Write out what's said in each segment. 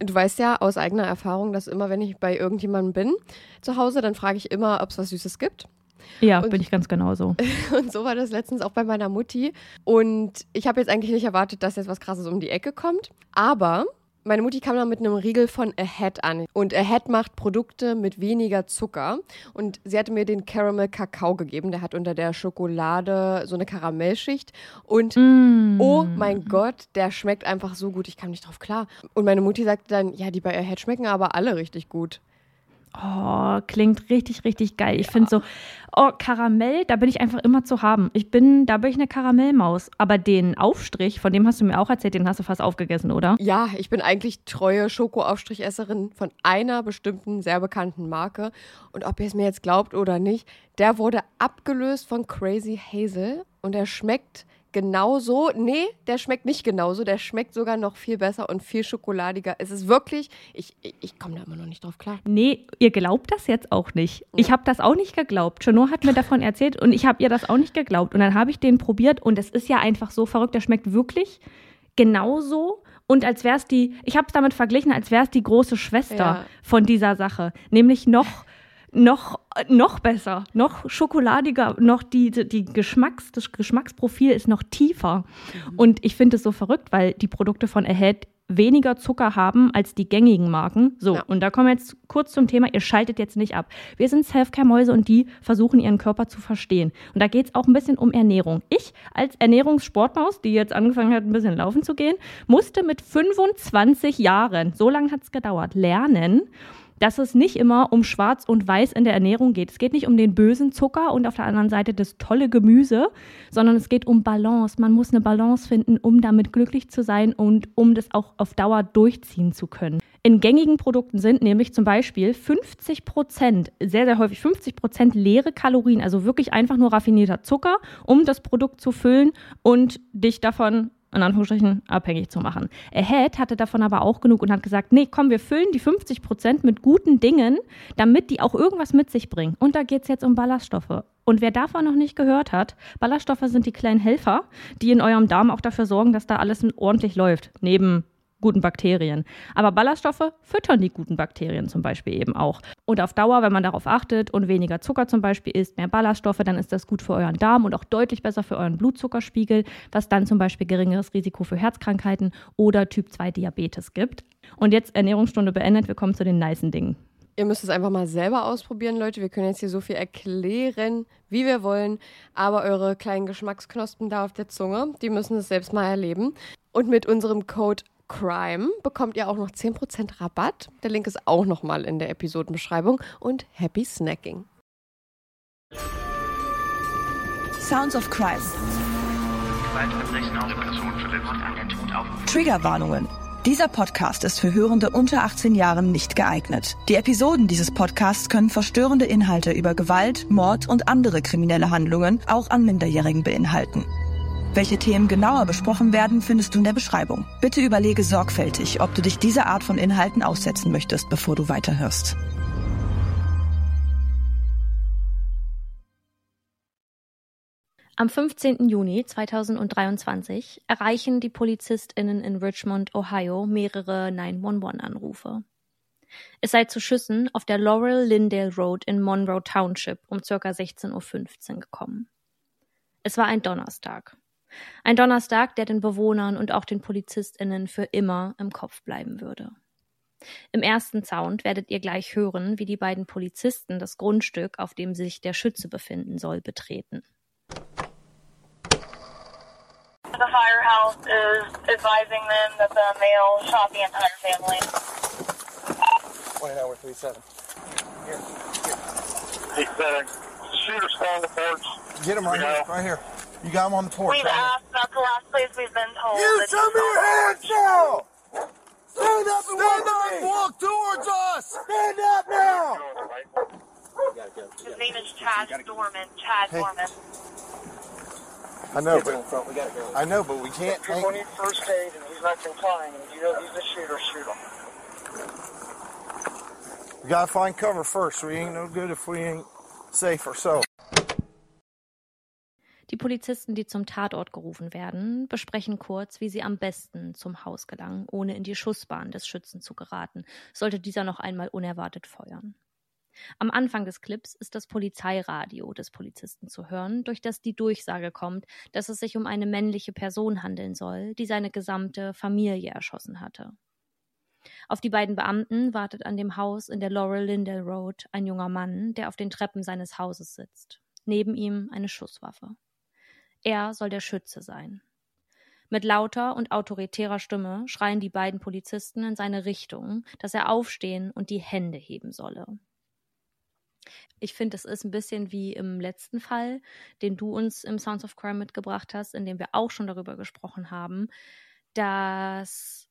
Du weißt ja aus eigener Erfahrung, dass immer, wenn ich bei irgendjemandem bin zu Hause, dann frage ich immer, ob es was Süßes gibt. Ja, Und- bin ich ganz genauso. Und so war das letztens auch bei meiner Mutti. Und ich habe jetzt eigentlich nicht erwartet, dass jetzt was Krasses um die Ecke kommt. Aber meine Mutti kam dann mit einem Riegel von Ahead an. Und Ahead macht Produkte mit weniger Zucker. Und sie hatte mir den Caramel Kakao gegeben. Der hat unter der Schokolade so eine Karamellschicht. Und Mm. oh mein Gott, der schmeckt einfach so gut. Ich kam nicht drauf klar. Und meine Mutti sagte dann, ja, die bei Ahead schmecken aber alle richtig gut. Oh, klingt richtig, richtig geil. Ich finde so, oh, Karamell, da bin ich einfach immer zu haben. Ich bin, da bin ich eine Karamellmaus. Aber den Aufstrich, von dem hast du mir auch erzählt, den hast du fast aufgegessen, oder? Ja, ich bin eigentlich treue Schokoaufstrichesserin von einer bestimmten sehr bekannten Marke. Und ob ihr es mir jetzt glaubt oder nicht, der wurde abgelöst von Crazy Hazel und er schmeckt genauso. Nee, der schmeckt nicht genauso. Der schmeckt sogar noch viel besser und viel schokoladiger. Es ist wirklich, ich, ich, ich komme da immer noch nicht drauf klar. Nee, ihr glaubt das jetzt auch nicht. Ich habe das auch nicht geglaubt. Chanot hat mir davon erzählt und ich habe ihr das auch nicht geglaubt. Und dann habe ich den probiert und es ist ja einfach so verrückt. Der schmeckt wirklich genauso. Und als wäre es die, ich habe es damit verglichen, als wäre es die große Schwester Ja. von dieser Sache. Nämlich noch, noch, noch besser, noch schokoladiger, noch die, die Geschmacks, das Geschmacksprofil ist noch tiefer. Und ich finde es so verrückt, weil die Produkte von Ahead weniger Zucker haben als die gängigen Marken. So, Ja. und da kommen wir jetzt kurz zum Thema, ihr schaltet jetzt nicht ab. Wir sind Selfcare-Mäuse und die versuchen ihren Körper zu verstehen. Und da geht es auch ein bisschen um Ernährung. Ich als Ernährungssportmaus, die jetzt angefangen hat, ein bisschen laufen zu gehen, musste mit 25 Jahren, so lange hat es gedauert, lernen, dass es nicht immer um Schwarz und Weiß in der Ernährung geht. Es geht nicht um den bösen Zucker und auf der anderen Seite das tolle Gemüse, sondern es geht um Balance. Man muss eine Balance finden, um damit glücklich zu sein und um das auch auf Dauer durchziehen zu können. In gängigen Produkten sind nämlich zum Beispiel 50 Prozent, sehr, sehr häufig 50 Prozent leere Kalorien, also wirklich einfach nur raffinierter Zucker, um das Produkt zu füllen und dich davon in Anführungsstrichen abhängig zu machen. Ahead hatte davon aber auch genug und hat gesagt, nee, komm, wir füllen die 50 Prozent mit guten Dingen, damit die auch irgendwas mit sich bringen. Und da geht es jetzt um Ballaststoffe. Und wer davon noch nicht gehört hat, Ballaststoffe sind die kleinen Helfer, die in eurem Darm auch dafür sorgen, dass da alles ordentlich läuft, neben guten Bakterien. Aber Ballaststoffe füttern die guten Bakterien zum Beispiel eben auch. Und auf Dauer, wenn man darauf achtet und weniger Zucker zum Beispiel isst, mehr Ballaststoffe, dann ist das gut für euren Darm und auch deutlich besser für euren Blutzuckerspiegel, was dann zum Beispiel geringeres Risiko für Herzkrankheiten oder Typ 2 Diabetes gibt. Und jetzt Ernährungsstunde beendet, wir kommen zu den nicen Dingen. Ihr müsst es einfach mal selber ausprobieren, Leute. Wir können jetzt hier so viel erklären, wie wir wollen. Aber eure kleinen Geschmacksknospen da auf der Zunge, die müssen es selbst mal erleben. Und mit unserem Code CRIME bekommt ihr auch noch 10% Rabatt. Der Link ist auch nochmal in der Episodenbeschreibung. Und happy snacking. Sounds of Crime. Triggerwarnungen. Dieser Podcast ist für Hörende unter 18 Jahren nicht geeignet. Die Episoden dieses Podcasts können verstörende Inhalte über Gewalt, Mord und andere kriminelle Handlungen auch an Minderjährigen beinhalten. Welche Themen genauer besprochen werden, findest du in der Beschreibung. Bitte überlege sorgfältig, ob du dich dieser Art von Inhalten aussetzen möchtest, bevor du weiterhörst. Am 15. Juni 2023 erreichen die PolizistInnen in Richmond, Ohio, mehrere 911-Anrufe. Es sei zu Schüssen auf der Laurel Lindale Road in Monroe Township um ca. 16.15 Uhr gekommen. Es war ein Donnerstag. Ein Donnerstag, der den Bewohnern und auch den PolizistInnen für immer im Kopf bleiben würde. Im ersten Sound werdet ihr gleich hören, wie die beiden Polizisten das Grundstück, auf dem sich der Schütze befinden soll, betreten. The firehouse is advising them that the male shot the entire family. 29 37. He said, shooter still on the porch. Get him right here, right here. You got him on the porch. We've right asked. Here. That's the last place we've been told. You show me your hands now. Stand up and Stand up walk towards us. Stand up now. His name is Chad Dorman. Chad hey. Dorman. I know, but I know, but we can't. If you're first aid and he's not complying, and you know he's a shooter, shoot him. We gotta find cover first. We ain't no good if we ain't safe ourselves. Die Polizisten, die zum Tatort gerufen werden, besprechen kurz, wie sie am besten zum Haus gelangen, ohne in die Schussbahn des Schützen zu geraten, sollte dieser noch einmal unerwartet feuern. Am Anfang des Clips ist das Polizeiradio des Polizisten zu hören, durch das die Durchsage kommt, dass es sich um eine männliche Person handeln soll, die seine gesamte Familie erschossen hatte. Auf die beiden Beamten wartet an dem Haus in der Laurel Lindell Road ein junger Mann, der auf den Treppen seines Hauses sitzt. Neben ihm eine Schusswaffe. Er soll der Schütze sein. Mit lauter und autoritärer Stimme schreien die beiden Polizisten in seine Richtung, dass er aufstehen und die Hände heben solle. Ich finde, es ist ein bisschen wie im letzten Fall, den du uns im Sounds of Crime mitgebracht hast, in dem wir auch schon darüber gesprochen haben, dass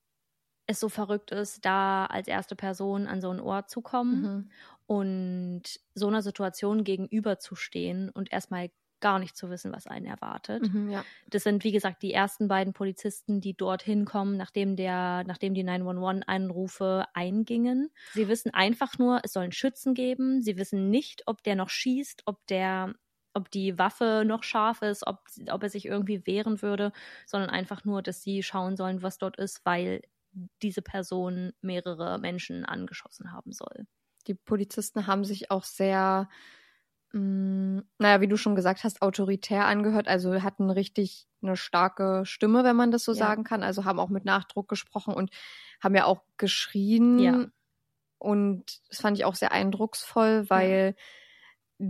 es so verrückt ist, da als erste Person an so einen Ort zu kommen Mhm. und so einer Situation gegenüberzustehen und erstmal gar nicht zu wissen, was einen erwartet. Mhm, ja. Das sind, wie gesagt, die ersten beiden Polizisten, die dorthin kommen, nachdem, der, nachdem die 911-Anrufe eingingen. Sie wissen einfach nur, es soll einen Schützen geben. Sie wissen nicht, ob der noch schießt, ob der ob die Waffe noch scharf ist, ob, ob er sich irgendwie wehren würde, sondern einfach nur, dass sie schauen sollen, was dort ist, weil diese Person mehrere Menschen angeschossen haben soll. Die Polizisten haben sich auch sehr, mh, naja, wie du schon gesagt hast, autoritär angehört. Also hatten richtig eine starke Stimme, wenn man das so Ja. sagen kann. Also haben auch mit Nachdruck gesprochen und haben ja auch geschrien. Ja. Und das fand ich auch sehr eindrucksvoll, weil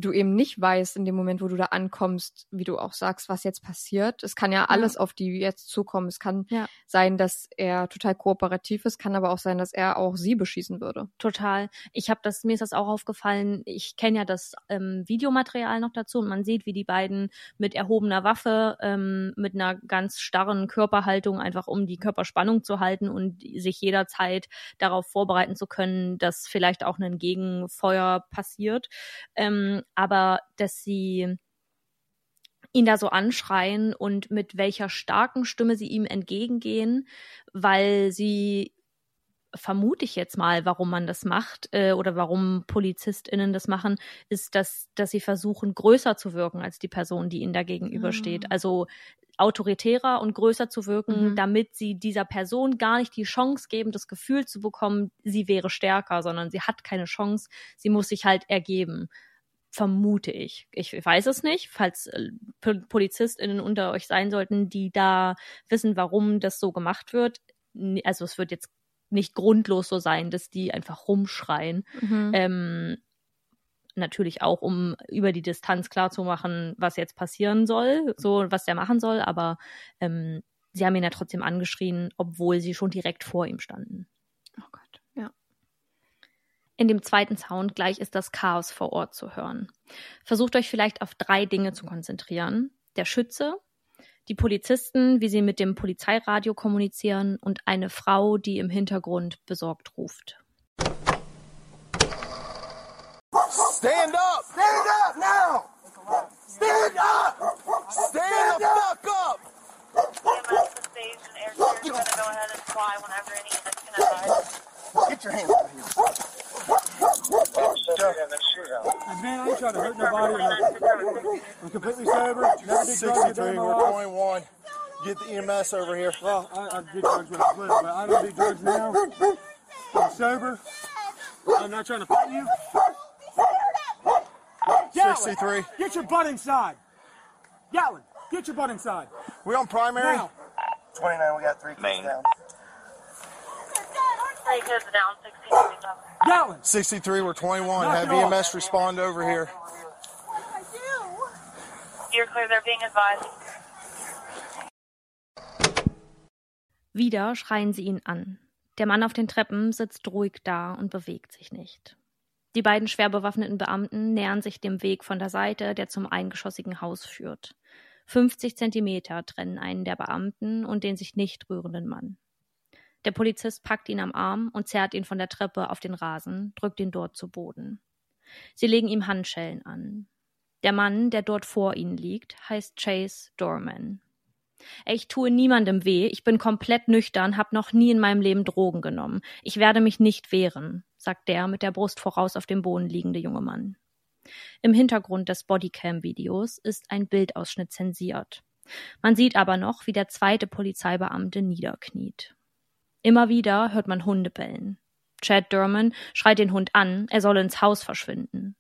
du eben nicht weißt in dem Moment, wo du da ankommst, wie du auch sagst, was jetzt passiert. Es kann ja alles auf die jetzt zukommen. Es kann Ja. sein, dass er total kooperativ ist, kann aber auch sein, dass er auch sie beschießen würde. Total. Ich habe das, mir ist das auch aufgefallen. Ich kenne ja das ähm, Videomaterial noch dazu und man sieht, wie die beiden mit erhobener Waffe, ähm, mit einer ganz starren Körperhaltung, einfach um die Körperspannung zu halten und sich jederzeit darauf vorbereiten zu können, dass vielleicht auch ein Gegenfeuer passiert. Ähm, aber dass sie ihn da so anschreien und mit welcher starken Stimme sie ihm entgegengehen, weil sie vermute ich jetzt mal, warum man das macht äh, oder warum PolizistInnen das machen, ist, dass, dass sie versuchen, größer zu wirken als die Person, die ihnen da gegenübersteht. Ah. Also autoritärer und größer zu wirken, Mhm. damit sie dieser Person gar nicht die Chance geben, das Gefühl zu bekommen, sie wäre stärker, sondern sie hat keine Chance, sie muss sich halt ergeben. Vermute ich. Ich weiß es nicht, falls äh, PolizistInnen unter euch sein sollten, die da wissen, warum das so gemacht wird. Also es wird jetzt nicht grundlos so sein, dass die einfach rumschreien. Ähm, natürlich auch, um über die Distanz klarzumachen, was jetzt passieren soll, so was der machen soll, aber ähm, sie haben ihn ja trotzdem angeschrien, obwohl sie schon direkt vor ihm standen. In dem zweiten Sound gleich ist das Chaos vor Ort zu hören. Versucht euch vielleicht auf drei Dinge zu konzentrieren. Der Schütze, die Polizisten, wie sie mit dem Polizeiradio kommunizieren und eine Frau, die im Hintergrund besorgt ruft. Stand up! Stand up now! Stand up! Stand the fuck up! Get your hands out here. And then shoot. Man, I ain't trying to hurt nobody. I'm completely sober. Never did drugs a day 63, in my we're life. 21. Get the EMS over here. Well, I, I did drugs when I was little, but I don't do drugs now. I'm sober. I'm not trying to fight you. 63. Get your butt inside. Yellen, get your butt inside. We on primary? Now. 29, we got three kids down. Three kids down, 16 Yellen. 63, we're 21. Knock Have off. EMS respond over here. You're clear, they're being advised. Wieder schreien sie ihn an. Der Mann auf den Treppen sitzt ruhig da und bewegt sich nicht. Die beiden schwer bewaffneten Beamten nähern sich dem Weg von der Seite, der zum eingeschossigen Haus führt. 50 Zentimeter trennen einen der Beamten und den sich nicht rührenden Mann. Der Polizist packt ihn am Arm und zerrt ihn von der Treppe auf den Rasen, drückt ihn dort zu Boden. Sie legen ihm Handschellen an. Der Mann, der dort vor ihnen liegt, heißt Chase Dorman. Ich tue niemandem weh, ich bin komplett nüchtern, hab noch nie in meinem Leben Drogen genommen. Ich werde mich nicht wehren, sagt der mit der Brust voraus auf dem Boden liegende junge Mann. Im Hintergrund des Bodycam-Videos ist ein Bildausschnitt zensiert. Man sieht aber noch, wie der zweite Polizeibeamte niederkniet. Immer wieder hört man Hunde bellen. Chad Durman schreit den Hund an, er solle ins Haus verschwinden.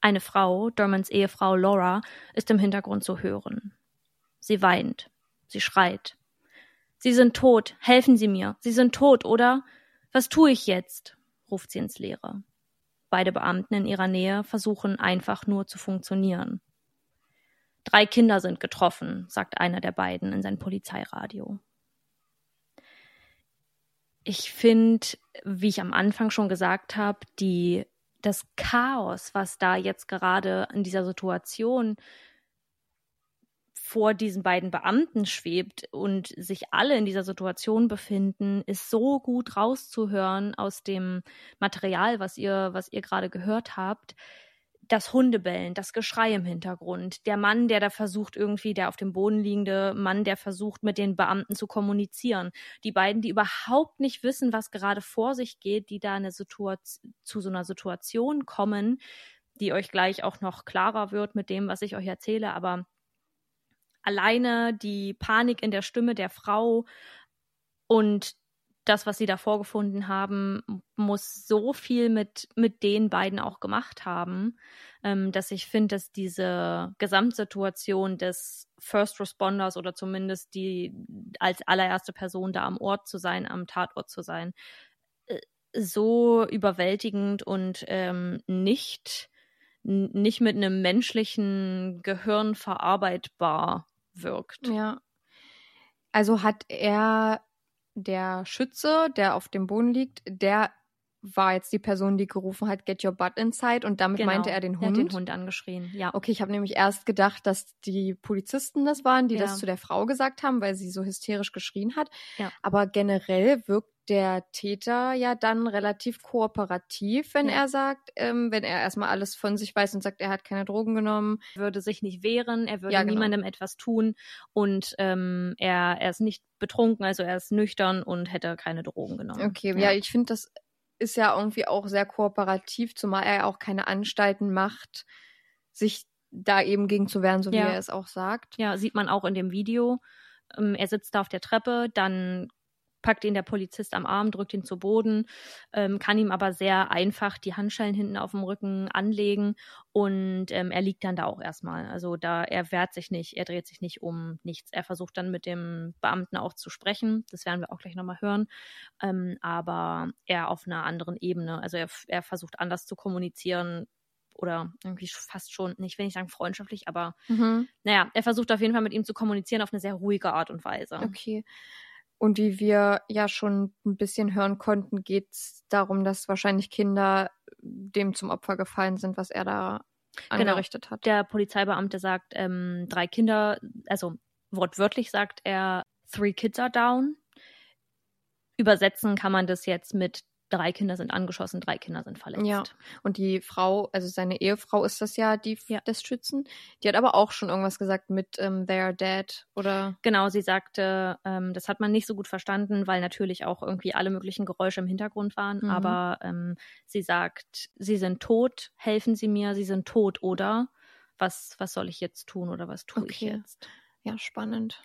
Eine Frau, Durmans Ehefrau Laura, ist im Hintergrund zu hören. Sie weint. Sie schreit. Sie sind tot. Helfen Sie mir. Sie sind tot, oder? Was tue ich jetzt? ruft sie ins Leere. Beide Beamten in ihrer Nähe versuchen einfach nur zu funktionieren. Drei Kinder sind getroffen, sagt einer der beiden in sein Polizeiradio. Ich finde, wie ich am Anfang schon gesagt habe, die das Chaos, was da jetzt gerade in dieser Situation vor diesen beiden Beamten schwebt und sich alle in dieser Situation befinden, ist so gut rauszuhören aus dem Material, was ihr, was ihr gerade gehört habt. Das Hundebellen, das Geschrei im Hintergrund, der Mann, der da versucht, irgendwie, der auf dem Boden liegende Mann, der versucht, mit den Beamten zu kommunizieren. Die beiden, die überhaupt nicht wissen, was gerade vor sich geht, die da eine zu so einer Situation kommen, die euch gleich auch noch klarer wird mit dem, was ich euch erzähle, aber alleine die Panik in der Stimme der Frau und das, was sie da vorgefunden haben, muss so viel mit, mit den beiden auch gemacht haben, ähm, dass ich finde, dass diese Gesamtsituation des First Responders oder zumindest die als allererste Person da am Ort zu sein, am Tatort zu sein, äh, so überwältigend und ähm, nicht, nicht mit einem menschlichen Gehirn verarbeitbar wirkt. Ja. Also hat er, der Schütze, der auf dem Boden liegt, der war jetzt die Person, die gerufen hat, get your butt inside und damit Genau, meinte er den er Hund. hat den Hund angeschrien, ja. Okay, ich habe nämlich erst gedacht, dass die Polizisten das waren, die Ja. das zu der Frau gesagt haben, weil sie so hysterisch geschrien hat. Ja. Aber generell wirkt der Täter ja dann relativ kooperativ, wenn Ja. er sagt, ähm, wenn er erstmal alles von sich weiß und sagt, er hat keine Drogen genommen. würde sich nicht wehren, er würde Ja, genau. niemandem etwas tun und ähm, er, er ist nicht betrunken, also er ist nüchtern und hätte keine Drogen genommen. Okay, ja, ich finde, das ist ja irgendwie auch sehr kooperativ, zumal er ja auch keine Anstalten macht, sich da eben gegen zu wehren, so wie Ja. er es auch sagt. Ja, sieht man auch in dem Video. Ähm, er sitzt da auf der Treppe, dann packt ihn der Polizist am Arm, drückt ihn zu Boden, ähm, kann ihm aber sehr einfach die Handschellen hinten auf dem Rücken anlegen und ähm, er liegt dann da auch erstmal. Also da, er wehrt sich nicht, er dreht sich nicht um nichts. Er versucht dann mit dem Beamten auch zu sprechen, das werden wir auch gleich nochmal hören, ähm, aber er auf einer anderen Ebene. Also er, er versucht anders zu kommunizieren, oder irgendwie fast schon, nicht will ich sagen freundschaftlich, aber Mhm. naja, er versucht auf jeden Fall mit ihm zu kommunizieren auf eine sehr ruhige Art und Weise. Okay. Und wie wir ja schon ein bisschen hören konnten, geht es darum, dass wahrscheinlich Kinder dem zum Opfer gefallen sind, was er da angerichtet hat. Der Polizeibeamte sagt, ähm, drei Kinder, also wortwörtlich sagt er, three kids are down. Übersetzen kann man das jetzt mit drei Kinder sind angeschossen, drei Kinder sind verletzt. Ja. Und die Frau, also seine Ehefrau ist das ja, die des Schützen. Die hat aber auch schon irgendwas gesagt mit ähm, They are dead oder. Genau, sie sagte, ähm, das hat man nicht so gut verstanden, weil natürlich auch irgendwie alle möglichen Geräusche im Hintergrund waren. Mhm. Aber ähm, sie sagt, sie sind tot, helfen Sie mir, Sie sind tot, oder? Was, was soll ich jetzt tun oder was tue ich Okay. jetzt? Ja, spannend.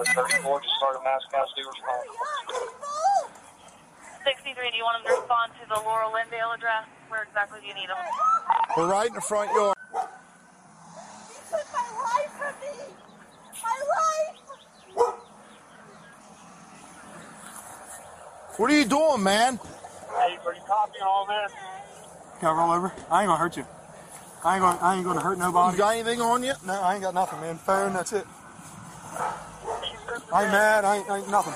Robert 34, just started mass casualty response. 63, do you want them to respond to the Laurel Lindale address? Where exactly do you need them? We're right in the front yard. You took my life from me! My life! What are you doing, man? Hey, are you copying all this? Can I roll over? I ain't gonna hurt you. I ain't gonna, I ain't gonna hurt nobody. You got anything on you? No, I ain't got nothing, man. Phone, that's it. I ain't mad. I ain't, I ain't nothing.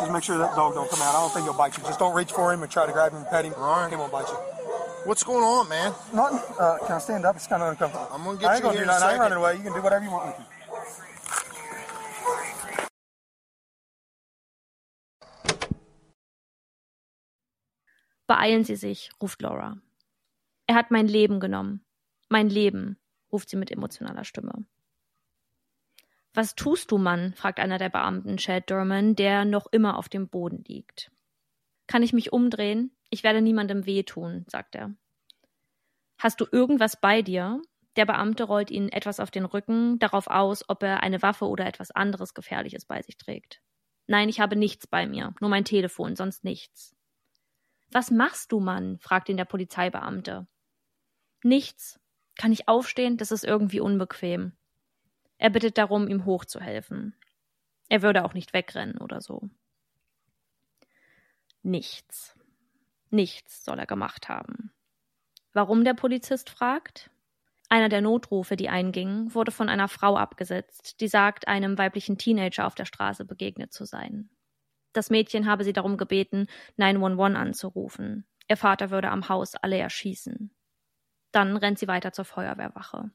Just make sure that dog don't come out. I don't think he'll bite you. Just don't reach for him and try to grab him and pet him. All right. He won't bite you. What's going on, man? Nothing. Uh, can I stand up? It's kind of uncomfortable. I'm gonna get I ain't you gonna here do nothing. I ain't running away. You can do whatever you want with me. Beeilen Sie sich, ruft Laura. Er hat mein Leben genommen. Mein Leben, ruft sie mit emotionaler Stimme. Was tust du, Mann? fragt einer der Beamten Chad Durman, der noch immer auf dem Boden liegt. Kann ich mich umdrehen? Ich werde niemandem wehtun, sagt er. Hast du irgendwas bei dir? Der Beamte rollt ihnen etwas auf den Rücken, darauf aus, ob er eine Waffe oder etwas anderes Gefährliches bei sich trägt. Nein, ich habe nichts bei mir, nur mein Telefon, sonst nichts. Was machst du, Mann? fragt ihn der Polizeibeamte. Nichts. Kann ich aufstehen? Das ist irgendwie unbequem. Er bittet darum, ihm hochzuhelfen. Er würde auch nicht wegrennen oder so. Nichts. Nichts soll er gemacht haben. Warum der Polizist fragt? Einer der Notrufe, die eingingen, wurde von einer Frau abgesetzt, die sagt, einem weiblichen Teenager auf der Straße begegnet zu sein. Das Mädchen habe sie darum gebeten, 911 anzurufen. Ihr Vater würde am Haus alle erschießen. Dann rennt sie weiter zur Feuerwehrwache.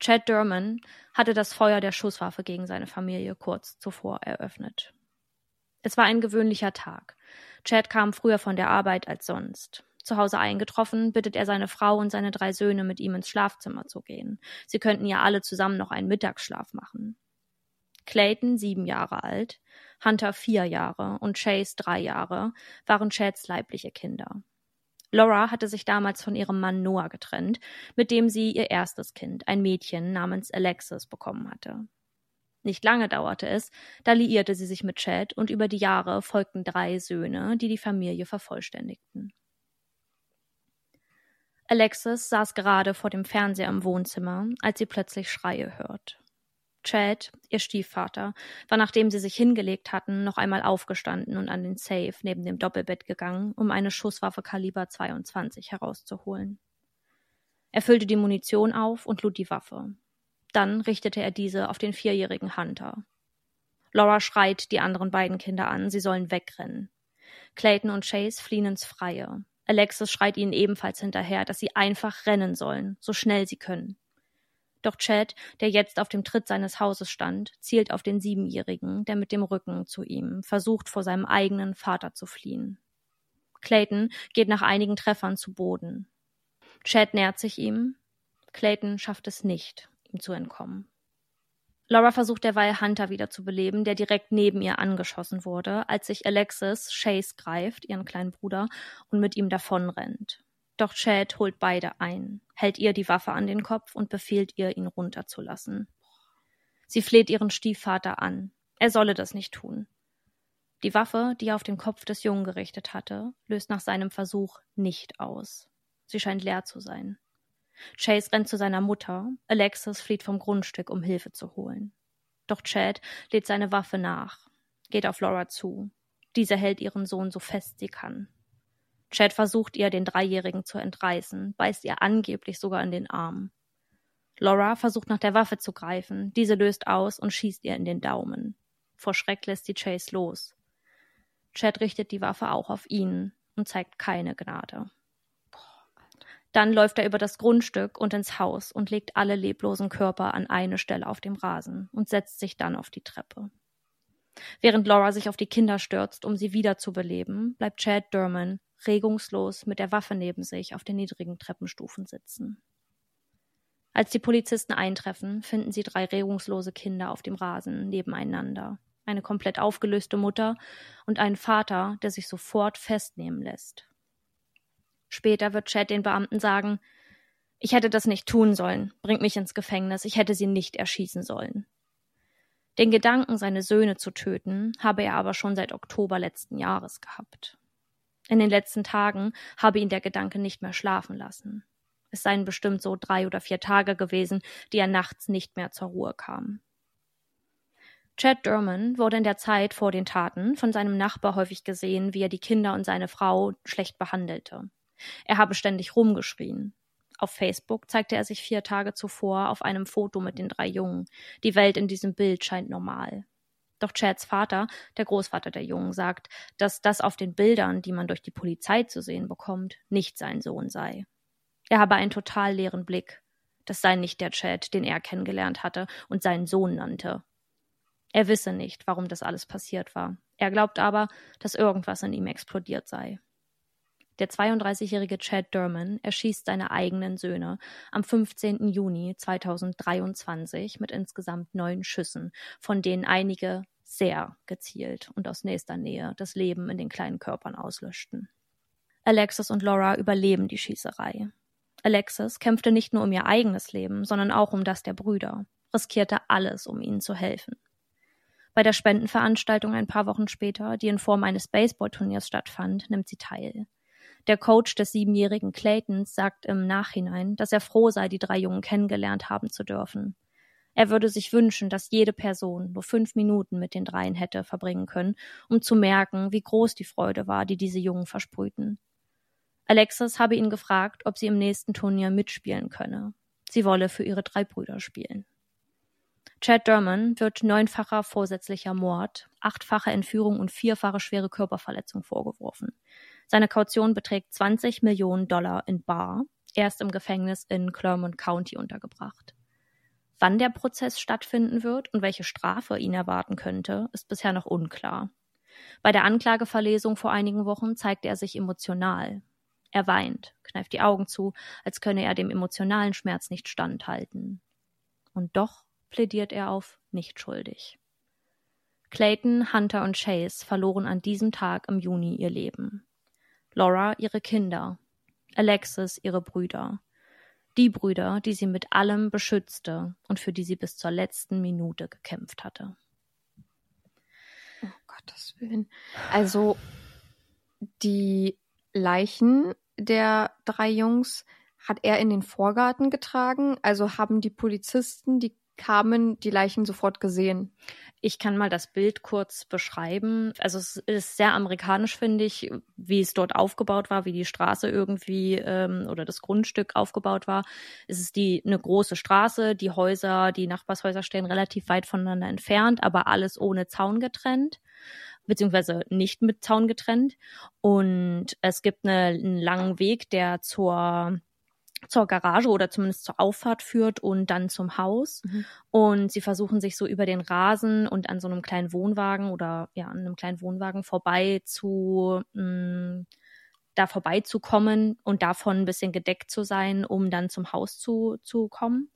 Chad Durman hatte das Feuer der Schusswaffe gegen seine Familie kurz zuvor eröffnet. Es war ein gewöhnlicher Tag. Chad kam früher von der Arbeit als sonst. Zu Hause eingetroffen, bittet er seine Frau und seine drei Söhne, mit ihm ins Schlafzimmer zu gehen. Sie könnten ja alle zusammen noch einen Mittagsschlaf machen. Clayton, sieben Jahre alt, Hunter vier Jahre und Chase drei Jahre, waren Chads leibliche Kinder. Laura hatte sich damals von ihrem Mann Noah getrennt, mit dem sie ihr erstes Kind, ein Mädchen namens Alexis, bekommen hatte. Nicht lange dauerte es, da liierte sie sich mit Chad und über die Jahre folgten drei Söhne, die die Familie vervollständigten. Alexis saß gerade vor dem Fernseher im Wohnzimmer, als sie plötzlich Schreie hört. Chad, ihr Stiefvater, war nachdem sie sich hingelegt hatten, noch einmal aufgestanden und an den Safe neben dem Doppelbett gegangen, um eine Schusswaffe Kaliber 22 herauszuholen. Er füllte die Munition auf und lud die Waffe. Dann richtete er diese auf den vierjährigen Hunter. Laura schreit die anderen beiden Kinder an, sie sollen wegrennen. Clayton und Chase fliehen ins Freie. Alexis schreit ihnen ebenfalls hinterher, dass sie einfach rennen sollen, so schnell sie können. Doch Chad, der jetzt auf dem Tritt seines Hauses stand, zielt auf den Siebenjährigen, der mit dem Rücken zu ihm versucht, vor seinem eigenen Vater zu fliehen. Clayton geht nach einigen Treffern zu Boden. Chad nähert sich ihm. Clayton schafft es nicht, ihm zu entkommen. Laura versucht derweil Hunter wieder zu beleben, der direkt neben ihr angeschossen wurde, als sich Alexis Chase greift, ihren kleinen Bruder, und mit ihm davonrennt. Doch Chad holt beide ein, hält ihr die Waffe an den Kopf und befiehlt ihr, ihn runterzulassen. Sie fleht ihren Stiefvater an. Er solle das nicht tun. Die Waffe, die er auf den Kopf des Jungen gerichtet hatte, löst nach seinem Versuch nicht aus. Sie scheint leer zu sein. Chase rennt zu seiner Mutter, Alexis flieht vom Grundstück, um Hilfe zu holen. Doch Chad lädt seine Waffe nach, geht auf Laura zu. Diese hält ihren Sohn so fest sie kann. Chad versucht ihr, den Dreijährigen zu entreißen, beißt ihr angeblich sogar in den Arm. Laura versucht nach der Waffe zu greifen, diese löst aus und schießt ihr in den Daumen. Vor Schreck lässt sie Chase los. Chad richtet die Waffe auch auf ihn und zeigt keine Gnade. Dann läuft er über das Grundstück und ins Haus und legt alle leblosen Körper an eine Stelle auf dem Rasen und setzt sich dann auf die Treppe. Während Laura sich auf die Kinder stürzt, um sie wiederzubeleben, bleibt Chad Durman regungslos mit der Waffe neben sich auf den niedrigen Treppenstufen sitzen. Als die Polizisten eintreffen, finden sie drei regungslose Kinder auf dem Rasen nebeneinander, eine komplett aufgelöste Mutter und einen Vater, der sich sofort festnehmen lässt. Später wird Chad den Beamten sagen, ich hätte das nicht tun sollen, bringt mich ins Gefängnis, ich hätte sie nicht erschießen sollen. Den Gedanken, seine Söhne zu töten, habe er aber schon seit Oktober letzten Jahres gehabt. In den letzten Tagen habe ihn der Gedanke nicht mehr schlafen lassen. Es seien bestimmt so drei oder vier Tage gewesen, die er nachts nicht mehr zur Ruhe kam. Chad Durman wurde in der Zeit vor den Taten von seinem Nachbar häufig gesehen, wie er die Kinder und seine Frau schlecht behandelte. Er habe ständig rumgeschrien. Auf Facebook zeigte er sich vier Tage zuvor auf einem Foto mit den drei Jungen. Die Welt in diesem Bild scheint normal. Doch Chads Vater, der Großvater der Jungen, sagt, dass das auf den Bildern, die man durch die Polizei zu sehen bekommt, nicht sein Sohn sei. Er habe einen total leeren Blick. Das sei nicht der Chad, den er kennengelernt hatte und seinen Sohn nannte. Er wisse nicht, warum das alles passiert war. Er glaubt aber, dass irgendwas in ihm explodiert sei. Der 32-jährige Chad Durman erschießt seine eigenen Söhne am 15. Juni 2023 mit insgesamt neun Schüssen, von denen einige sehr gezielt und aus nächster Nähe das Leben in den kleinen Körpern auslöschten. Alexis und Laura überleben die Schießerei. Alexis kämpfte nicht nur um ihr eigenes Leben, sondern auch um das der Brüder, riskierte alles, um ihnen zu helfen. Bei der Spendenveranstaltung ein paar Wochen später, die in Form eines Baseballturniers stattfand, nimmt sie teil. Der Coach des siebenjährigen Claytons sagt im Nachhinein, dass er froh sei, die drei Jungen kennengelernt haben zu dürfen. Er würde sich wünschen, dass jede Person nur fünf Minuten mit den dreien hätte verbringen können, um zu merken, wie groß die Freude war, die diese Jungen versprühten. Alexis habe ihn gefragt, ob sie im nächsten Turnier mitspielen könne. Sie wolle für ihre drei Brüder spielen. Chad Durman wird neunfacher vorsätzlicher Mord, achtfache Entführung und vierfache schwere Körperverletzung vorgeworfen. Seine Kaution beträgt 20 Millionen Dollar in Bar. Er ist im Gefängnis in Clermont County untergebracht. Wann der Prozess stattfinden wird und welche Strafe ihn erwarten könnte, ist bisher noch unklar. Bei der Anklageverlesung vor einigen Wochen zeigte er sich emotional. Er weint, kneift die Augen zu, als könne er dem emotionalen Schmerz nicht standhalten. Und doch plädiert er auf nicht schuldig. Clayton, Hunter und Chase verloren an diesem Tag im Juni ihr Leben. Laura ihre Kinder, Alexis ihre Brüder, die Brüder, die sie mit allem beschützte und für die sie bis zur letzten Minute gekämpft hatte. Oh Gottes Willen. Also die Leichen der drei Jungs hat er in den Vorgarten getragen. Also haben die Polizisten die kamen die Leichen sofort gesehen. Ich kann mal das Bild kurz beschreiben. Also es ist sehr amerikanisch, finde ich, wie es dort aufgebaut war, wie die Straße irgendwie ähm, oder das Grundstück aufgebaut war. Es ist die eine große Straße, die Häuser, die Nachbarshäuser stehen relativ weit voneinander entfernt, aber alles ohne Zaun getrennt beziehungsweise nicht mit Zaun getrennt. Und es gibt eine, einen langen Weg, der zur zur Garage oder zumindest zur Auffahrt führt und dann zum Haus. Mhm. Und sie versuchen sich so über den Rasen und an so einem kleinen Wohnwagen oder ja, an einem kleinen Wohnwagen vorbei zu mh, mm, da vorbeizukommen und davon ein bisschen gedeckt zu sein, um dann zum Haus zu, zu kommen.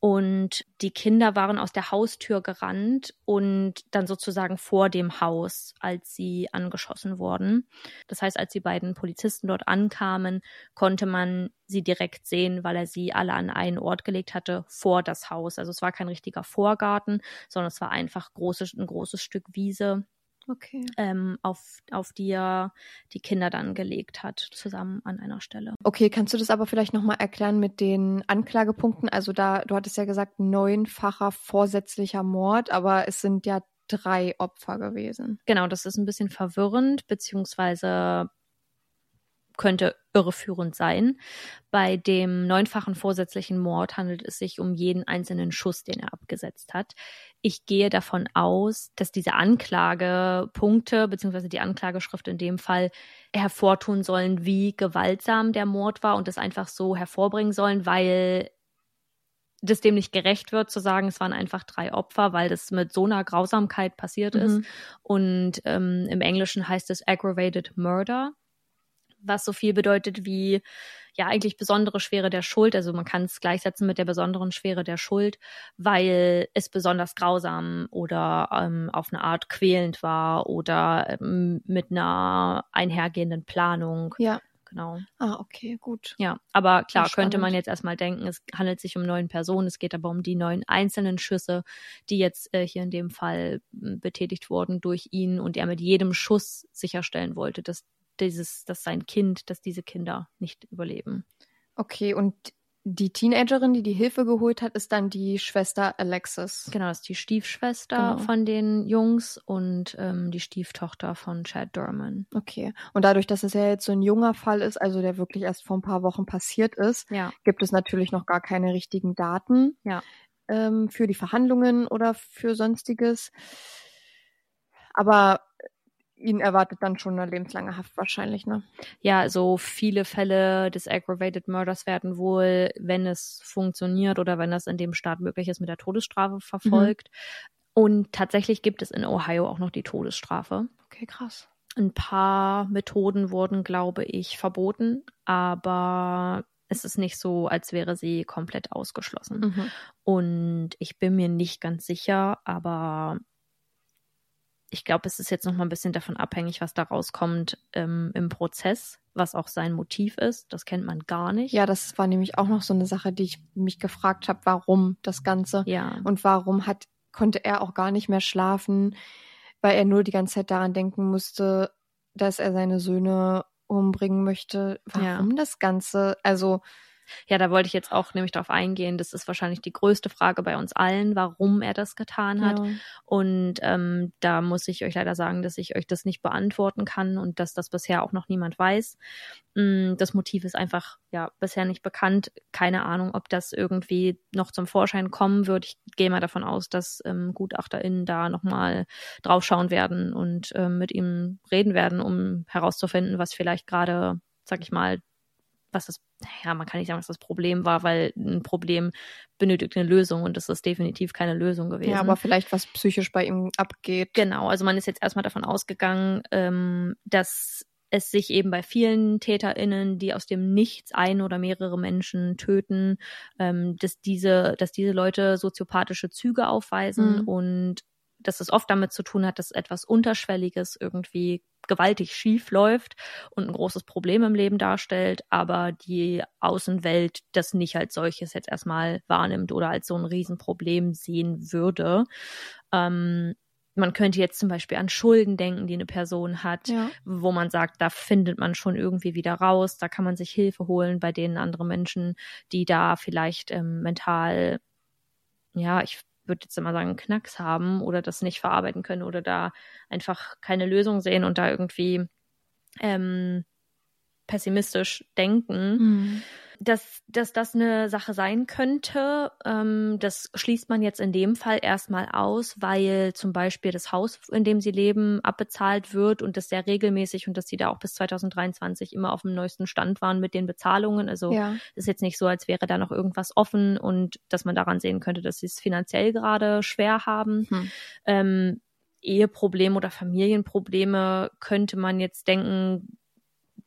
Und die Kinder waren aus der Haustür gerannt und dann sozusagen vor dem Haus, als sie angeschossen wurden. Das heißt, als die beiden Polizisten dort ankamen, konnte man sie direkt sehen, weil er sie alle an einen Ort gelegt hatte, vor das Haus. Also es war kein richtiger Vorgarten, sondern es war einfach großes, ein großes Stück Wiese okay. ähm, auf, auf die er die Kinder dann gelegt hat, zusammen an einer Stelle. Okay, kannst du das aber vielleicht nochmal erklären mit den Anklagepunkten? Also da, du hattest ja gesagt, neunfacher vorsätzlicher Mord, aber es sind ja drei Opfer gewesen. Genau, das ist ein bisschen verwirrend, beziehungsweise könnte irreführend sein. Bei dem neunfachen vorsätzlichen Mord handelt es sich um jeden einzelnen Schuss, den er abgesetzt hat. Ich gehe davon aus, dass diese Anklagepunkte beziehungsweise die Anklageschrift in dem Fall hervortun sollen, wie gewaltsam der Mord war und das einfach so hervorbringen sollen, weil das dem nicht gerecht wird, zu sagen, es waren einfach drei Opfer, weil das mit so einer Grausamkeit passiert mhm. ist. Und ähm, im Englischen heißt es aggravated murder was so viel bedeutet wie ja eigentlich besondere Schwere der Schuld. Also man kann es gleichsetzen mit der besonderen Schwere der Schuld, weil es besonders grausam oder ähm, auf eine Art quälend war oder ähm, mit einer einhergehenden Planung. Ja. Genau. Ah, okay, gut. Ja, aber klar, könnte man jetzt erstmal denken, es handelt sich um neun Personen, es geht aber um die neun einzelnen Schüsse, die jetzt äh, hier in dem Fall betätigt wurden durch ihn und er mit jedem Schuss sicherstellen wollte, dass dieses, dass sein Kind, dass diese Kinder nicht überleben. Okay, und die Teenagerin, die die Hilfe geholt hat, ist dann die Schwester Alexis. Genau, das ist die Stiefschwester genau. von den Jungs und ähm, die Stieftochter von Chad Durman. Okay, und dadurch, dass es ja jetzt so ein junger Fall ist, also der wirklich erst vor ein paar Wochen passiert ist, ja. gibt es natürlich noch gar keine richtigen Daten ja. ähm, für die Verhandlungen oder für sonstiges. Aber ihn erwartet dann schon eine lebenslange Haft wahrscheinlich, ne? Ja, so viele Fälle des Aggravated Murders werden wohl, wenn es funktioniert oder wenn das in dem Staat möglich ist, mit der Todesstrafe verfolgt. Mhm. Und tatsächlich gibt es in Ohio auch noch die Todesstrafe. Okay, krass. Ein paar Methoden wurden, glaube ich, verboten, aber es ist nicht so, als wäre sie komplett ausgeschlossen. Mhm. Und ich bin mir nicht ganz sicher, aber ich glaube, es ist jetzt noch mal ein bisschen davon abhängig, was da rauskommt ähm, im Prozess, was auch sein Motiv ist. Das kennt man gar nicht. Ja, das war nämlich auch noch so eine Sache, die ich mich gefragt habe, warum das Ganze Ja. und warum hat konnte er auch gar nicht mehr schlafen, weil er nur die ganze Zeit daran denken musste, dass er seine Söhne umbringen möchte. Warum das Ganze? Also Ja, da wollte ich jetzt auch nämlich darauf eingehen. Das ist wahrscheinlich die größte Frage bei uns allen, warum er das getan hat. Ja. Und ähm, da muss ich euch leider sagen, dass ich euch das nicht beantworten kann und dass das bisher auch noch niemand weiß. Mm, Das Motiv ist einfach ja bisher nicht bekannt. Keine Ahnung, ob das irgendwie noch zum Vorschein kommen wird. Ich gehe mal davon aus, dass ähm, GutachterInnen da nochmal draufschauen werden und ähm, mit ihm reden werden, um herauszufinden, was vielleicht gerade, sag ich mal, was das, ja, man kann nicht sagen, was das Problem war, weil ein Problem benötigt eine Lösung und das ist definitiv keine Lösung gewesen. ja, aber vielleicht was psychisch bei ihm abgeht. Genau, also man ist jetzt erstmal davon ausgegangen, ähm, dass es sich eben bei vielen TäterInnen, die aus dem Nichts ein oder mehrere Menschen töten, ähm, dass diese, dass diese Leute soziopathische Züge aufweisen Mhm. und dass es oft damit zu tun hat, dass etwas Unterschwelliges irgendwie gewaltig schief läuft und ein großes Problem im Leben darstellt, aber die Außenwelt das nicht als solches jetzt erstmal wahrnimmt oder als so ein Riesenproblem sehen würde. Ähm, man könnte jetzt zum Beispiel an Schulden denken, die eine Person hat, Ja. wo man sagt, da findet man schon irgendwie wieder raus, da kann man sich Hilfe holen bei denen andere Menschen, die da vielleicht ähm, mental, ja, ich würde jetzt immer sagen, Knacks haben oder das nicht verarbeiten können oder da einfach keine Lösung sehen und da irgendwie ähm, pessimistisch denken Mhm. Dass, dass das eine Sache sein könnte, ähm, das schließt man jetzt in dem Fall erstmal aus, weil zum Beispiel das Haus, in dem sie leben, abbezahlt wird und das sehr regelmäßig und dass sie da auch bis 2023 immer auf dem neuesten Stand waren mit den Bezahlungen. Also Ja. ist jetzt nicht so, als wäre da noch irgendwas offen und dass man daran sehen könnte, dass sie es finanziell gerade schwer haben. Hm. Ähm, Eheprobleme oder Familienprobleme könnte man jetzt denken,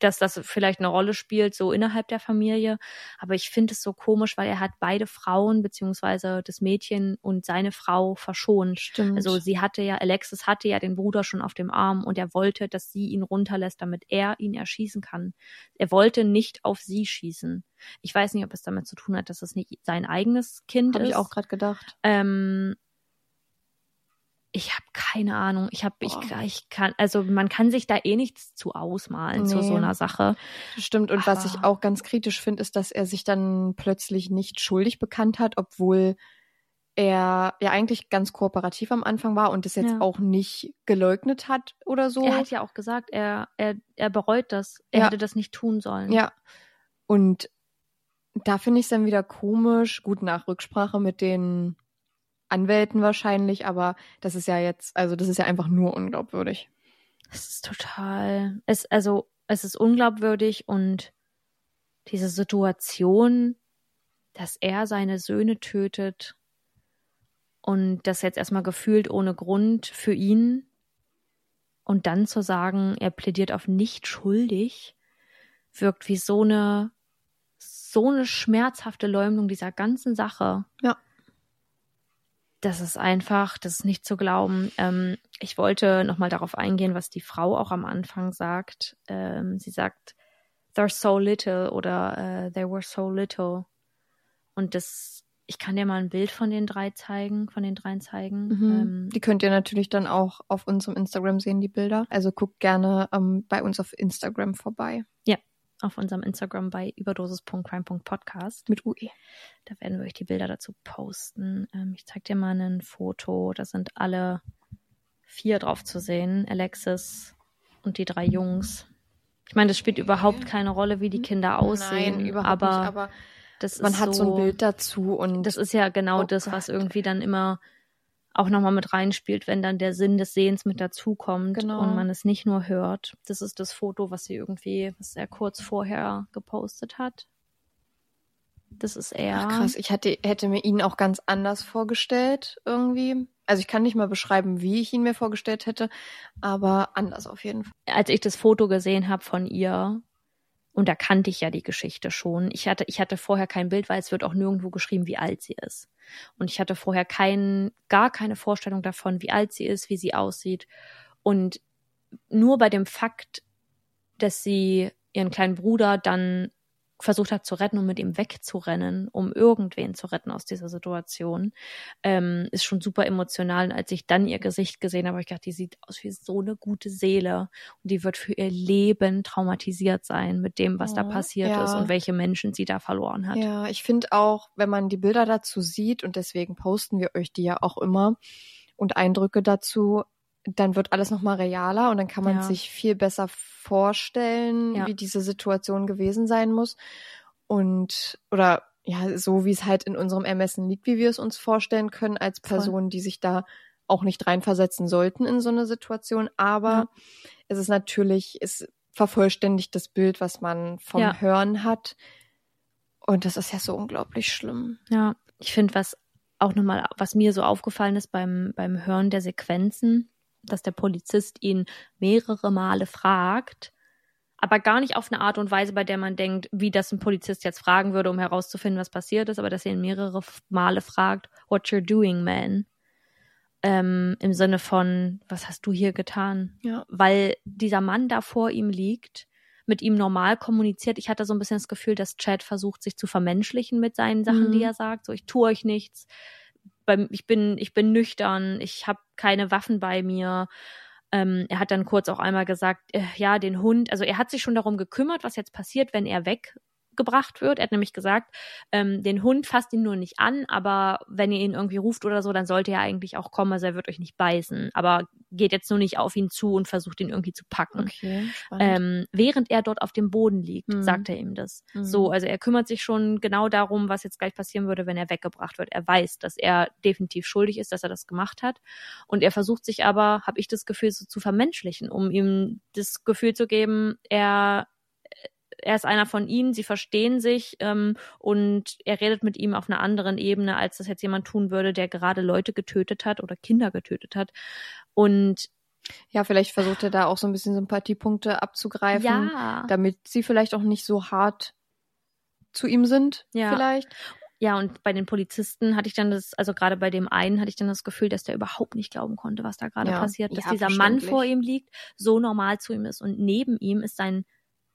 dass das vielleicht eine Rolle spielt, so innerhalb der Familie. Aber ich finde es so komisch, weil er hat beide Frauen, beziehungsweise das Mädchen und seine Frau verschont. Stimmt. Also sie hatte ja, Alexis hatte ja den Bruder schon auf dem Arm und er wollte, dass sie ihn runterlässt, damit er ihn erschießen kann. Er wollte nicht auf sie schießen. Ich weiß nicht, ob es damit zu tun hat, dass es nicht sein eigenes Kind Habe ist. ich auch gerade gedacht. Ähm, ich habe keine Ahnung. Ich habe, ich, ich kann, also man kann sich da eh nichts zu ausmalen zu Nee. so einer Sache. Das stimmt. Und was ich Aber- auch ganz kritisch finde, ist, dass er sich dann plötzlich nicht schuldig bekannt hat, obwohl er ja eigentlich ganz kooperativ am Anfang war und es jetzt Ja. auch nicht geleugnet hat oder so. Er hat ja auch gesagt, er, er, er bereut das. Er Ja. hätte das nicht tun sollen. Ja. Und da finde ich es dann wieder komisch, gut nach Rücksprache mit den Anwälten wahrscheinlich, aber das ist ja jetzt, also das ist ja einfach nur unglaubwürdig. Es ist total, es, also, es ist unglaubwürdig und diese Situation, dass er seine Söhne tötet und das jetzt erstmal gefühlt ohne Grund für ihn und dann zu sagen, er plädiert auf nicht schuldig, wirkt wie so eine, so eine schmerzhafte Leumdung dieser ganzen Sache. Ja. Das ist einfach, das ist nicht zu glauben. Ähm, ich wollte nochmal darauf eingehen, was die Frau auch am Anfang sagt. Ähm, sie sagt, they're so little oder äh, they were so little. Und das, ich kann dir mal ein Bild von den drei zeigen, von den dreien zeigen. Mhm. Ähm, Die könnt ihr natürlich dann auch auf unserem Instagram sehen, die Bilder. Also guckt gerne ähm, bei uns auf Instagram vorbei auf unserem Instagram bei überdosis.crime.podcast. mit UE. Da werden wir euch die Bilder dazu posten. Ähm, ich zeig dir mal ein Foto. Da sind alle vier drauf zu sehen. Alexis und die drei Jungs. Ich meine, das spielt überhaupt keine Rolle, wie die Kinder aussehen. Nein, überhaupt aber, nicht, aber das man ist hat so ein Bild dazu und Das ist ja genau Oh das, was Gott. irgendwie dann immer auch nochmal mit reinspielt, wenn dann der Sinn des Sehens mit dazukommt Genau. und man es nicht nur hört. Das ist das Foto, was sie irgendwie, was er kurz vorher gepostet hat. Das ist er. Ach krass, ich hatte, hätte mir ihn auch ganz anders vorgestellt irgendwie. Also ich kann nicht mal beschreiben, wie ich ihn mir vorgestellt hätte, aber anders auf jeden Fall. Als ich das Foto gesehen habe von ihr, und da kannte ich ja die Geschichte schon. Ich hatte, ich hatte vorher kein Bild, weil es wird auch nirgendwo geschrieben, wie alt sie ist. Und ich hatte vorher kein, gar keine Vorstellung davon, wie alt sie ist, wie sie aussieht. Und nur bei dem Fakt, dass sie ihren kleinen Bruder dann versucht hat zu retten und mit ihm wegzurennen, um irgendwen zu retten aus dieser Situation, ähm, ist schon super emotional. Und als ich dann ihr Gesicht gesehen habe, habe ich gedacht, die sieht aus wie so eine gute Seele und die wird für ihr Leben traumatisiert sein mit dem, was da passiert ja. ist und welche Menschen sie da verloren hat. Ja, ich finde auch, wenn man die Bilder dazu sieht und deswegen posten wir euch die ja auch immer und Eindrücke dazu, dann wird alles nochmal realer und dann kann man Ja. sich viel besser vorstellen, Ja. wie diese Situation gewesen sein muss. Und, oder ja, so wie es halt in unserem Ermessen liegt, wie wir es uns vorstellen können, als Voll. Personen, die sich da auch nicht reinversetzen sollten in so eine Situation. Aber Ja. es ist natürlich, es vervollständigt das Bild, was man vom Ja. Hören hat. Und das ist ja so unglaublich schlimm. Ja, ich finde, was auch nochmal, was mir so aufgefallen ist beim, beim Hören der Sequenzen, dass der Polizist ihn mehrere Male fragt, aber gar nicht auf eine Art und Weise, bei der man denkt, wie das ein Polizist jetzt fragen würde, um herauszufinden, was passiert ist, aber dass er ihn mehrere Male fragt, what you're doing, man. Ähm, Im Sinne von, was hast du hier getan? Ja. Weil dieser Mann da vor ihm liegt, mit ihm normal kommuniziert. Ich hatte so ein bisschen das Gefühl, dass Chad versucht, sich zu vermenschlichen mit seinen Sachen, Mhm. die er sagt. So, ich tue euch nichts. Ich bin, ich bin nüchtern. Ich habe keine Waffen bei mir. Ähm, er hat dann kurz auch einmal gesagt, äh, ja, den Hund. Also er hat sich schon darum gekümmert, was jetzt passiert, wenn er weggebracht wird. Er hat nämlich gesagt, ähm, den Hund fasst ihn nur nicht an, aber wenn ihr ihn irgendwie ruft oder so, dann sollte er eigentlich auch kommen. Also er wird euch nicht beißen. Aber geht jetzt nur nicht auf ihn zu und versucht ihn irgendwie zu packen. Okay. Ähm, während er dort auf dem Boden liegt, Mhm. sagt er ihm das. Mhm. So, also er kümmert sich schon genau darum, was jetzt gleich passieren würde, wenn er weggebracht wird. Er weiß, dass er definitiv schuldig ist, dass er das gemacht hat. Und er versucht sich aber, habe ich das Gefühl, so zu vermenschlichen, um ihm das Gefühl zu geben, er er ist einer von ihnen, sie verstehen sich ähm, und er redet mit ihm auf einer anderen Ebene, als das jetzt jemand tun würde, der gerade Leute getötet hat oder Kinder getötet hat. Und Ja, vielleicht versucht er da auch so ein bisschen Sympathiepunkte abzugreifen, ja, damit sie vielleicht auch nicht so hart zu ihm sind, Ja. vielleicht. Ja, und bei den Polizisten hatte ich dann das, also gerade bei dem einen hatte ich dann das Gefühl, dass der überhaupt nicht glauben konnte, was da gerade Ja. passiert, dass Ja, dieser Mann vor ihm liegt, so normal zu ihm ist und neben ihm ist sein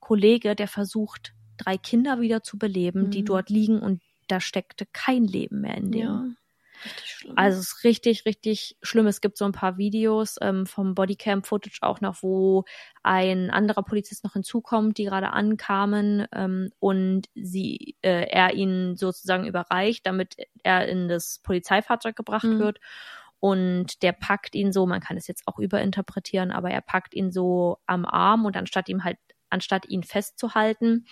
Kollege, der versucht, drei Kinder wieder zu beleben, die Mhm. dort liegen und da steckte kein Leben mehr in denen. Ja. Also es ist richtig, richtig schlimm. Es gibt so ein paar Videos ähm, vom Bodycam-Footage auch noch, wo ein anderer Polizist noch hinzukommt, die gerade ankamen ähm, und sie, äh, er ihn sozusagen überreicht, damit er in das Polizeifahrzeug gebracht Mhm. wird. Und der packt ihn so, man kann es jetzt auch überinterpretieren, aber er packt ihn so am Arm und anstatt ihm halt, anstatt ihn festzuhalten,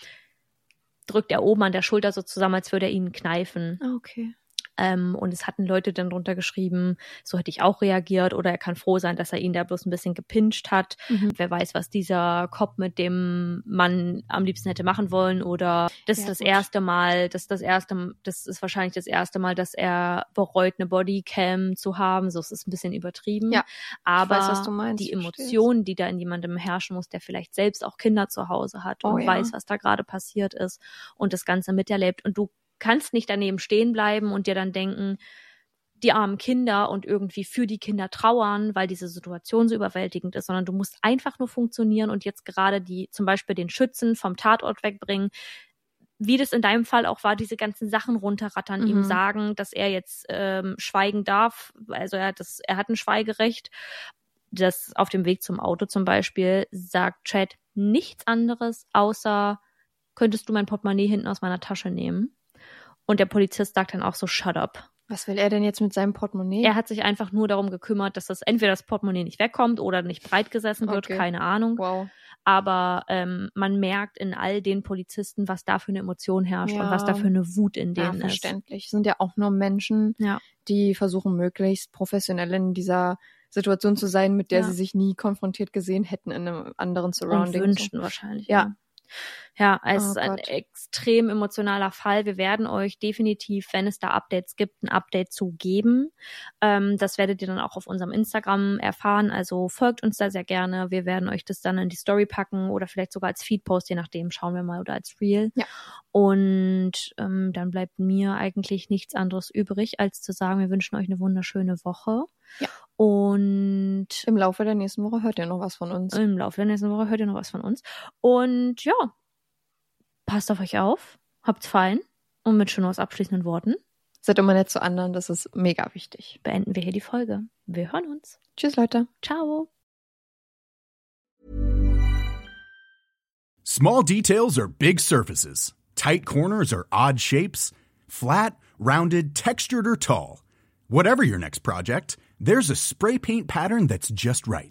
drückt er oben an der Schulter so zusammen, als würde er ihn kneifen. Ah, okay. Ähm, und es hatten Leute dann drunter geschrieben, so hätte ich auch reagiert oder er kann froh sein, dass er ihn da bloß ein bisschen gepinscht hat. Mhm. Wer weiß, was dieser Cop mit dem Mann am liebsten hätte machen wollen oder das Ja, ist das gut. erste Mal, das ist das erste, das ist wahrscheinlich das erste Mal, dass er bereut, eine Bodycam zu haben. So, es ist ein bisschen übertrieben. Ja, aber weiß, meinst, die. Emotionen, die da in jemandem herrschen muss, der vielleicht selbst auch Kinder zu Hause hat Oh und ja. weiß, was da gerade passiert ist und das Ganze miterlebt und du kannst nicht daneben stehen bleiben und dir dann denken, die armen Kinder und irgendwie für die Kinder trauern, weil diese Situation so überwältigend ist, sondern du musst einfach nur funktionieren und jetzt gerade die, zum Beispiel den Schützen vom Tatort wegbringen, wie das in deinem Fall auch war, diese ganzen Sachen runterrattern, Mhm. ihm sagen, dass er jetzt ähm, schweigen darf, also er hat das, er hat ein Schweigerecht. Das auf dem Weg zum Auto zum Beispiel sagt Chad nichts anderes, außer könntest du mein Portemonnaie hinten aus meiner Tasche nehmen? Und der Polizist sagt dann auch so, shut up. Was will er denn jetzt mit seinem Portemonnaie? Er hat sich einfach nur darum gekümmert, dass das entweder das Portemonnaie nicht wegkommt oder nicht breit gesessen wird, Okay. keine Ahnung. wow. Aber ähm, man merkt in all den Polizisten, was da für eine Emotion herrscht und Ja. was da für eine Wut in Ja, denen ist. verständlich. Sind ja auch nur Menschen, Ja. die versuchen möglichst professionell in dieser Situation zu sein, mit der Ja. sie sich nie konfrontiert gesehen hätten in einem anderen Und Surrounding. wünschten wahrscheinlich. Ja. Ja, es Oh ist ein Gott. extrem emotionaler Fall. Wir werden euch definitiv, wenn es da Updates gibt, ein Update zu geben. Ähm, das werdet ihr dann auch auf unserem Instagram erfahren. Also folgt uns da sehr gerne. Wir werden euch das dann in die Story packen oder vielleicht sogar als Feedpost, je nachdem, schauen wir mal, oder als Reel. Ja. Und ähm, dann bleibt mir eigentlich nichts anderes übrig, als zu sagen, wir wünschen euch eine wunderschöne Woche. Ja. Und Im Laufe der nächsten Woche hört ihr noch was von uns. im Laufe der nächsten Woche hört ihr noch was von uns. Und ja, passt auf euch auf, habt's fein und mit schon aus abschließenden Worten Seid immer nett zu anderen, das ist mega wichtig. beenden wir hier die Folge. Wir hören uns. Tschüss, Leute. Ciao. Small details are big surfaces. Tight corners are odd shapes. Flat, rounded, textured, or tall. Whatever your next project, there's a spray paint pattern that's just right.